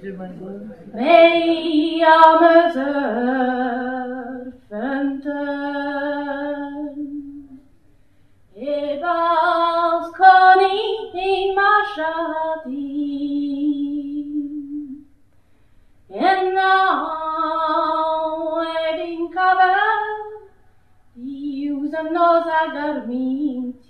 Wij arme zurfenden. Ebals koning mashadim. En nou edin kaver, diusem nos agarminti.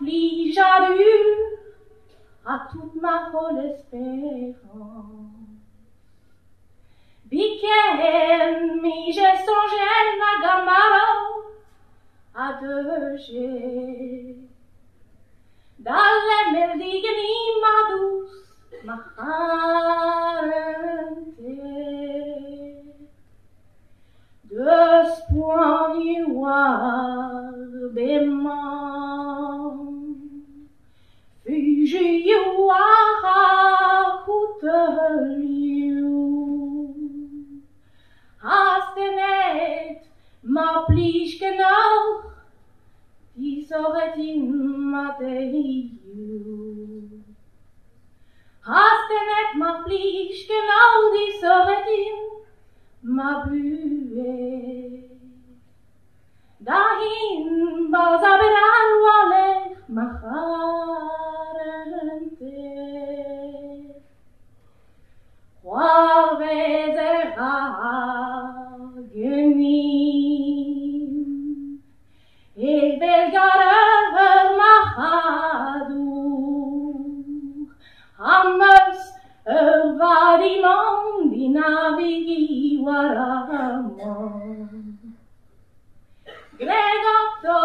m'afflige à toute ma folle espérance. Biken mi j'ai songé ma gamara à jets. Dalle meldigen i ma douce, ma harente. Deux points noirs bémants. Ma plish genau, die soret in ma deiu. Hastenet ma plish genau, die soret in bue. Dahin Belgarer machadu. Hammers ervadimon dinavigi. Gregotto